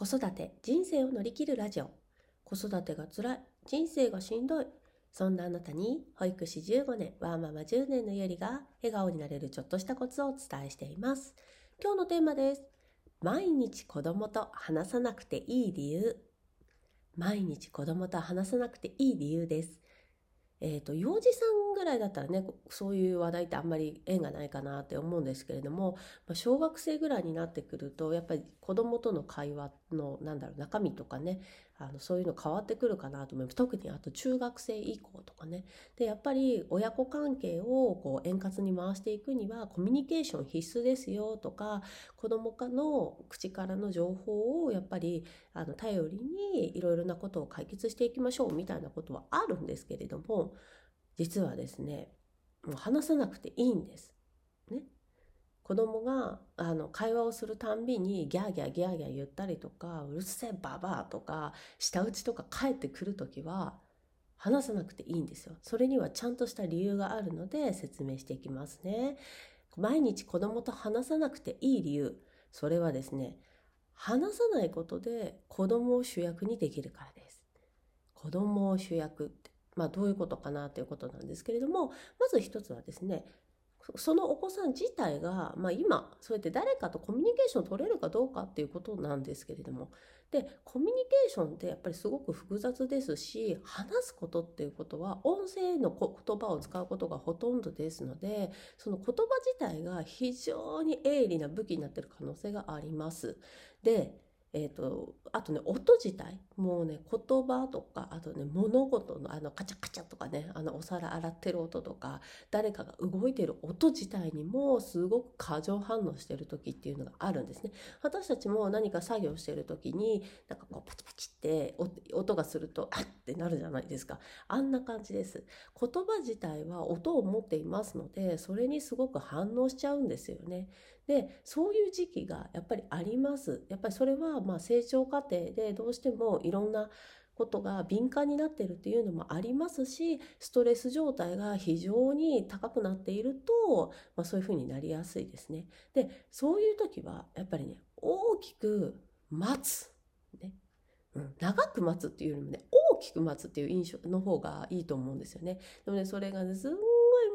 子育て人生を乗り切るラジオ。子育てが辛い人生がしんどい。そんなあなたに保育士15年ワーママ10年のゆりが笑顔になれるちょっとしたコツをお伝えしています。今日のテーマです。毎日子供と話さなくていい理由。毎日子供と話さなくていい理由です。えっ、ー、と幼児さんぐらいだったらねそういう話題ってあんまり縁がないかなって思うんですけれども、まあ、小学生ぐらいになってくるとやっぱり子どもとの会話のなんだろう中身とかねあのそういうの変わってくるかなと思います特にあと中学生以降とかねでやっぱり親子関係をこう円滑に回していくにはコミュニケーション必須ですよとか子どもの口からの情報をやっぱりあの頼りにいろいろなことを解決していきましょうみたいなことはあるんですけれども実はですねもう話さなくていいんです。子供があの会話をするたんびにギャーギャーギャーギャー言ったりとかうるせえババアとか舌打ちとか帰ってくる時は話さなくていいんですよ。それにはちゃんとした理由があるので説明していきますね。毎日子供と話さなくていい理由。それはですね、話さないことで子供を主役にできるからです。子供を主役ってまあ、どういうことかなということなんですけれどもまず一つはですねそのお子さん自体が、まあ、今そうやって誰かとコミュニケーションを取れるかどうかっていうことなんですけれどもでコミュニケーションってやっぱりすごく複雑ですし話すことっていうことは音声の言葉を使うことがほとんどですのでその言葉自体が非常に鋭利な武器になってる可能性があります。でえーと、あとね音自体もうね言葉とかあとね物事のあのカチャカチャとかねあのお皿洗ってる音とか誰かが動いてる音自体にもすごく過剰反応してる時っていうのがあるんですね。私たちも何か作業してる時になんかこうパチパチって音がするとあってなるじゃないですか。あんな感じです。言葉自体は音を持っていますのでそれにすごく反応しちゃうんですよね。でそういう時期がやっぱりあります。やっぱりそれはまあ成長過程でどうしてもいろんなことが敏感になってるっていうのもありますしストレス状態が非常に高くなっていると、まあ、そういうふうになりやすいですね。でそういう時はやっぱりね大きく待つ、ねうん、長く待つっていうよりもね大きく待つっていう印象の方がいいと思うんですよね。でもねそれがね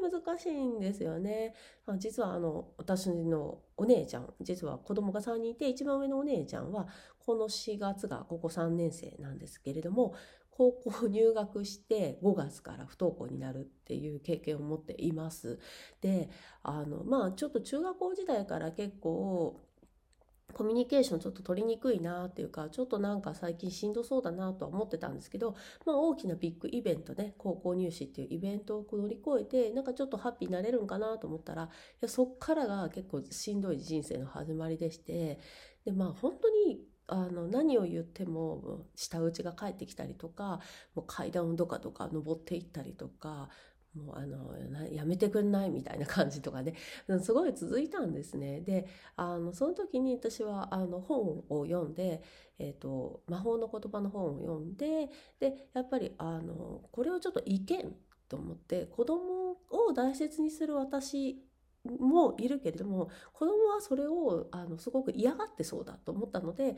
難しいんですよね。実はあの私のお姉ちゃん実は子供が3人いて一番上のお姉ちゃんはこの4月が高校3年生なんですけれども高校入学して5月から不登校になるっていう経験を持っています。であのまあちょっと中学校時代から結構コミュニケーションちょっと取りにくいなっていうかちょっとなんか最近しんどそうだなとは思ってたんですけど、まあ、大きなビッグイベントね高校入試っていうイベントを乗り越えてなんかちょっとハッピーになれるんかなと思ったらいやそっからが結構しんどい人生の始まりでしてでまあ本当にあの何を言っても舌打ちが返ってきたりとかもう階段をどかどか登っていったりとかもうあのやめてくんない？みたいな感じとかね。すごい続いたんですね。であのその時に私はあの本を読んで、えーと、魔法の言葉の本を読んででやっぱりあのこれをちょっといけんと思って子供を大切にする私もいるけれども子供はそれをあのすごく嫌がってそうだと思ったので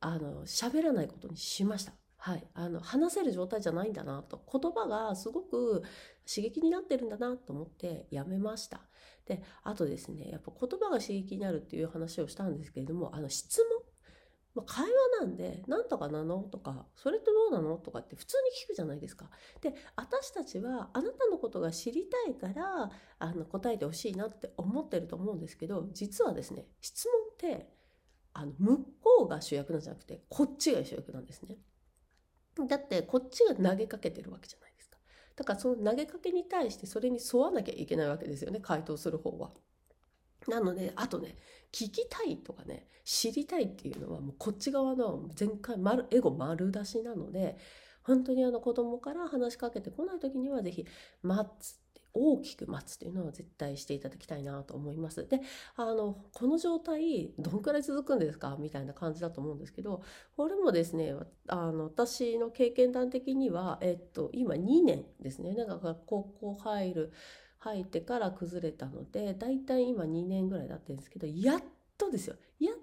あの喋らないことにしました。はい、あの話せる状態じゃないんだなと言葉がすごく刺激になってるんだなと思ってやめましたであとですねやっぱ言葉が刺激になるっていう話をしたんですけれどもあの質問ま会話なんで、なんとかなのとか、それってどうなのとかって普通に聞くじゃないですか。で、私たちはあなたのことが知りたいから、あの、答えてほしいなって思ってると思うんですけど、実はですね、質問って、あの、向こうが主役なんじゃなくて、こっちが主役なんですね。だってこっちが投げかけてるわけじゃないですか。だからその投げかけに対してそれに沿わなきゃいけないわけですよね回答する方は。なのであとね聞きたいとかね知りたいっていうのはもうこっち側の全開丸エゴ丸出しなので本当にあの子供から話しかけてこない時には是非待つ大きく待つというのは絶対していただきたいなと思います。で、あの、この状態、どんくらい続くんですか？みたいな感じだと思うんですけど、これもですね、あの、私の経験談的には、えっと、今2年ですね。なんか高校入る、入ってから崩れたので、だいたい今2年ぐらいだったんですけど、やっとですよ。やっ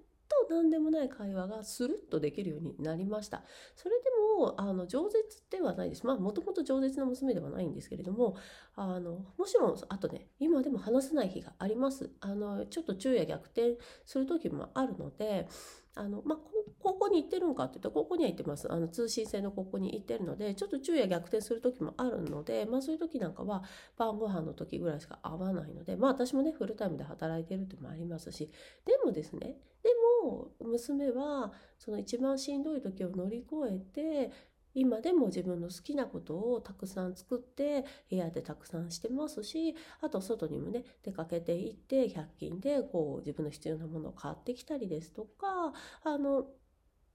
何でもない会話がスルッとできるようになりました。それでもあの饒舌ではないです。まあもともと饒舌な娘ではないんですけれどもあのもちろんあとね今でも話せない日があります。あのちょっと昼夜逆転する時もあるのであの、まあ、高校に行ってるんかって言ったら高校には行ってます。あの通信制の高校に行ってるのでちょっと昼夜逆転する時もあるので、まあ、そういう時なんかは晩ご飯の時ぐらいしか会わないのでまあ私もねフルタイムで働いてるっていうのもありますし。でもですねでも娘はその一番しんどい時を乗り越えて今でも自分の好きなことをたくさん作って部屋でたくさんしてますしあと外にもね出かけていって100均でこう自分の必要なものを買ってきたりですとかあの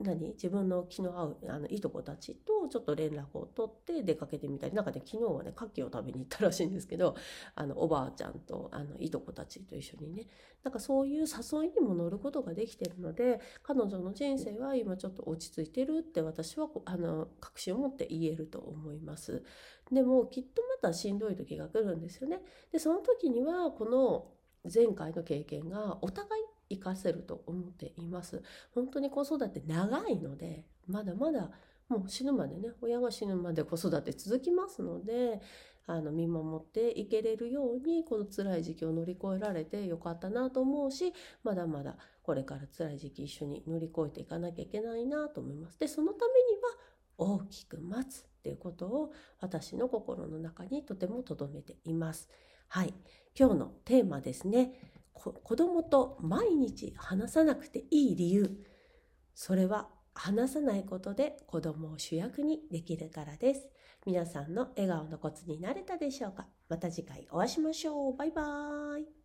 何？自分の気の合うあのいとこたちとちょっと連絡を取って出かけてみたりなんかね昨日はね牡蠣を食べに行ったらしいんですけどあのおばあちゃんとあのいとこたちと一緒にねなんかそういう誘いにも乗ることができてるので彼女の人生は今ちょっと落ち着いてるって私はあの確信を持って言えると思います。でもきっとまたしんどい時が来るんですよね。でその時にはこの前回の経験がお互い活かせると思っています。本当に子育て長いのでまだまだもう死ぬまでね親が死ぬまで子育て続きますのであの見守っていけれるようにこの辛い時期を乗り越えられてよかったなと思うしまだまだこれから辛い時期一緒に乗り越えていかなきゃいけないなと思います。でそのためには大きく待つっていうことを私の心の中にとても留めています。はい、今日のテーマですね。子供と毎日話さなくていい理由。それは話さないことで子供を主役にできるからです。皆さんの笑顔のコツになれたでしょうか。また次回お会いしましょう。バイバーイ。